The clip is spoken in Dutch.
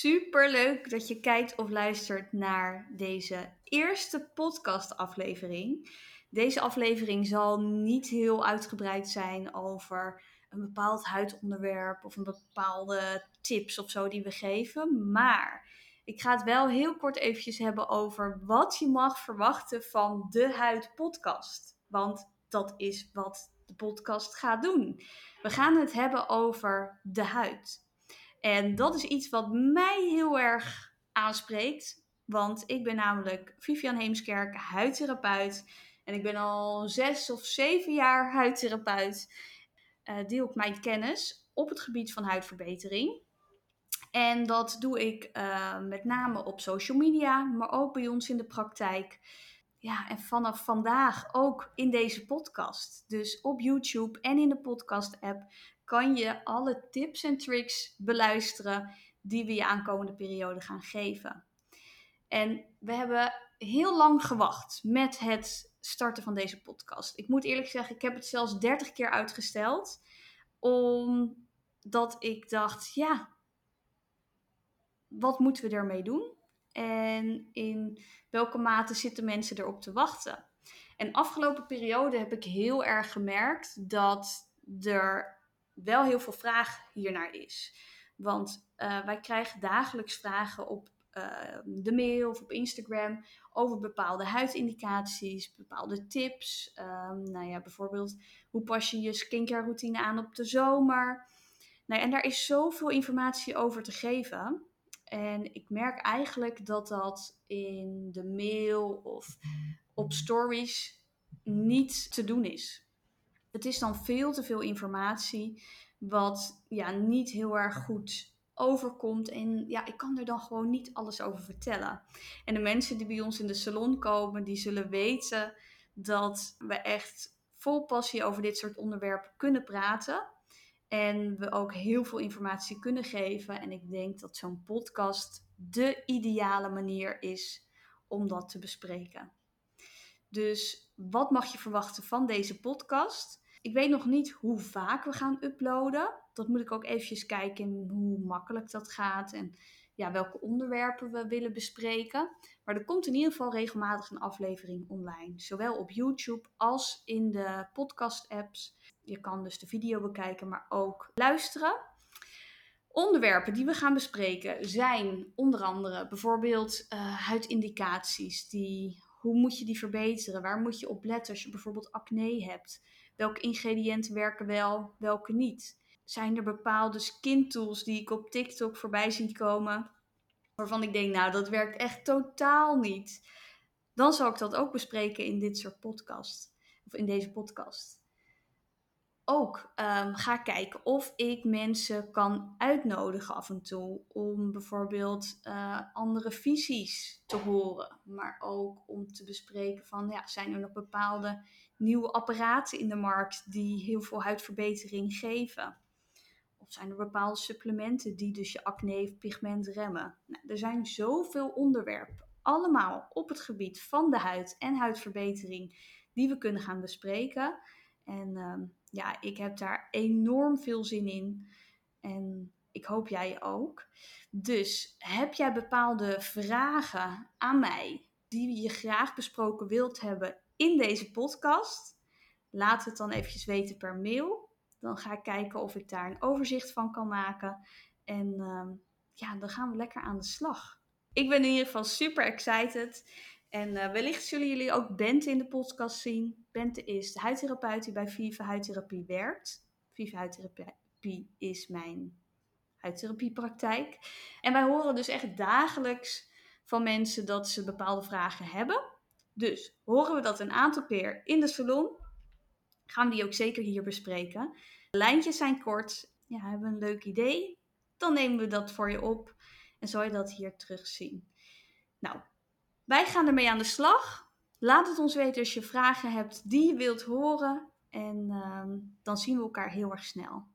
Super leuk dat je kijkt of luistert naar deze eerste podcast-aflevering. Deze aflevering zal niet heel uitgebreid zijn over een bepaald huidonderwerp of een bepaalde tips of zo die we geven. Maar ik ga het wel heel kort eventjes hebben over wat je mag verwachten van de Huid Podcast. Want dat is wat de podcast gaat doen. We gaan het hebben over de huid. En dat is iets wat mij heel erg aanspreekt. Want ik ben namelijk Vivian Heemskerk, huidtherapeut. En ik ben al zes of zeven jaar huidtherapeut. Uh, deel ik mijn kennis op het gebied van huidverbetering. En dat doe ik uh, met name op social media, maar ook bij ons in de praktijk. Ja, en vanaf vandaag ook in deze podcast. Dus op YouTube en in de podcast-app kan je alle tips en tricks beluisteren die we je aankomende periode gaan geven. En we hebben heel lang gewacht met het starten van deze podcast. Ik moet eerlijk zeggen, ik heb het zelfs 30 keer uitgesteld. Omdat ik dacht, ja, wat moeten we ermee doen? En in welke mate zitten mensen erop te wachten? En afgelopen periode heb ik heel erg gemerkt dat er wel heel veel vraag hiernaar is. Want uh, wij krijgen dagelijks vragen op uh, de mail of op Instagram over bepaalde huidindicaties, bepaalde tips. Um, nou ja, bijvoorbeeld hoe pas je je skincare routine aan op de zomer. Nou, en daar is zoveel informatie over te geven. En ik merk eigenlijk dat dat in de mail of op stories niet te doen is. Het is dan veel te veel informatie, wat ja, niet heel erg goed overkomt. En ja, ik kan er dan gewoon niet alles over vertellen. En de mensen die bij ons in de salon komen, die zullen weten dat we echt vol passie over dit soort onderwerpen kunnen praten. En we ook heel veel informatie kunnen geven. En ik denk dat zo'n podcast de ideale manier is om dat te bespreken. Dus wat mag je verwachten van deze podcast? Ik weet nog niet hoe vaak we gaan uploaden. Dat moet ik ook eventjes kijken hoe makkelijk dat gaat en ja, welke onderwerpen we willen bespreken. Maar er komt in ieder geval regelmatig een aflevering online. Zowel op YouTube als in de podcast-apps. Je kan dus de video bekijken, maar ook luisteren. Onderwerpen die we gaan bespreken zijn onder andere bijvoorbeeld uh, huidindicaties. Die, hoe moet je die verbeteren? Waar moet je op letten als je bijvoorbeeld acne hebt? welke ingrediënten werken wel, welke niet. Zijn er bepaalde skin tools die ik op TikTok voorbij zie komen, waarvan ik denk, nou, dat werkt echt totaal niet. Dan zal ik dat ook bespreken in dit soort podcast. Of in deze podcast ook um, ga kijken of ik mensen kan uitnodigen af en toe om bijvoorbeeld uh, andere visies te horen, maar ook om te bespreken van ja, zijn er nog bepaalde nieuwe apparaten in de markt die heel veel huidverbetering geven? Of zijn er bepaalde supplementen die dus je acne of pigment remmen? Nou, er zijn zoveel onderwerpen, allemaal op het gebied van de huid en huidverbetering, die we kunnen gaan bespreken. En uh, ja, ik heb daar enorm veel zin in. En ik hoop jij ook. Dus heb jij bepaalde vragen aan mij die je graag besproken wilt hebben in deze podcast? Laat het dan eventjes weten per mail. Dan ga ik kijken of ik daar een overzicht van kan maken. En uh, ja, dan gaan we lekker aan de slag. Ik ben in ieder geval super excited. En uh, wellicht zullen jullie ook Bente in de podcast zien. Bente is de huidtherapeut die bij Viva Huidtherapie werkt. Viva Huidtherapie is mijn huidtherapiepraktijk. En wij horen dus echt dagelijks van mensen dat ze bepaalde vragen hebben. Dus horen we dat een aantal keer in de salon, gaan we die ook zeker hier bespreken. De lijntjes zijn kort. Ja, hebben een leuk idee? Dan nemen we dat voor je op en zal je dat hier terugzien. Nou, wij gaan ermee aan de slag. Laat het ons weten als je vragen hebt die je wilt horen. En uh, dan zien we elkaar heel erg snel.